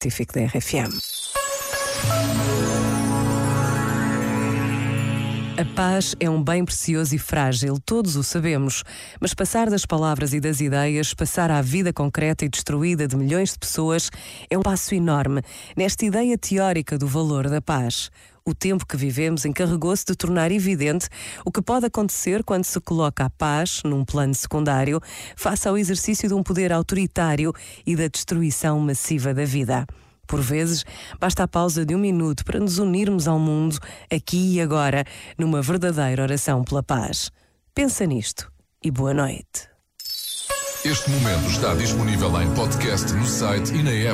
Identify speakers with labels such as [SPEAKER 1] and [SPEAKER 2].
[SPEAKER 1] Pacífico da RFM. A paz é um bem precioso e frágil, todos o sabemos. Mas passar das palavras e das ideias, passar à vida concreta e destruída de milhões de pessoas, é um passo enorme nesta ideia teórica do valor da paz. O tempo que vivemos encarregou-se de tornar evidente o que pode acontecer quando se coloca a paz num plano secundário, face ao exercício de um poder autoritário e da destruição massiva da vida. Por vezes, basta a pausa de um minuto para nos unirmos ao mundo, aqui e agora, numa verdadeira oração pela paz. Pensa nisto e boa noite.
[SPEAKER 2] Este momento está disponível em podcast no site e na app.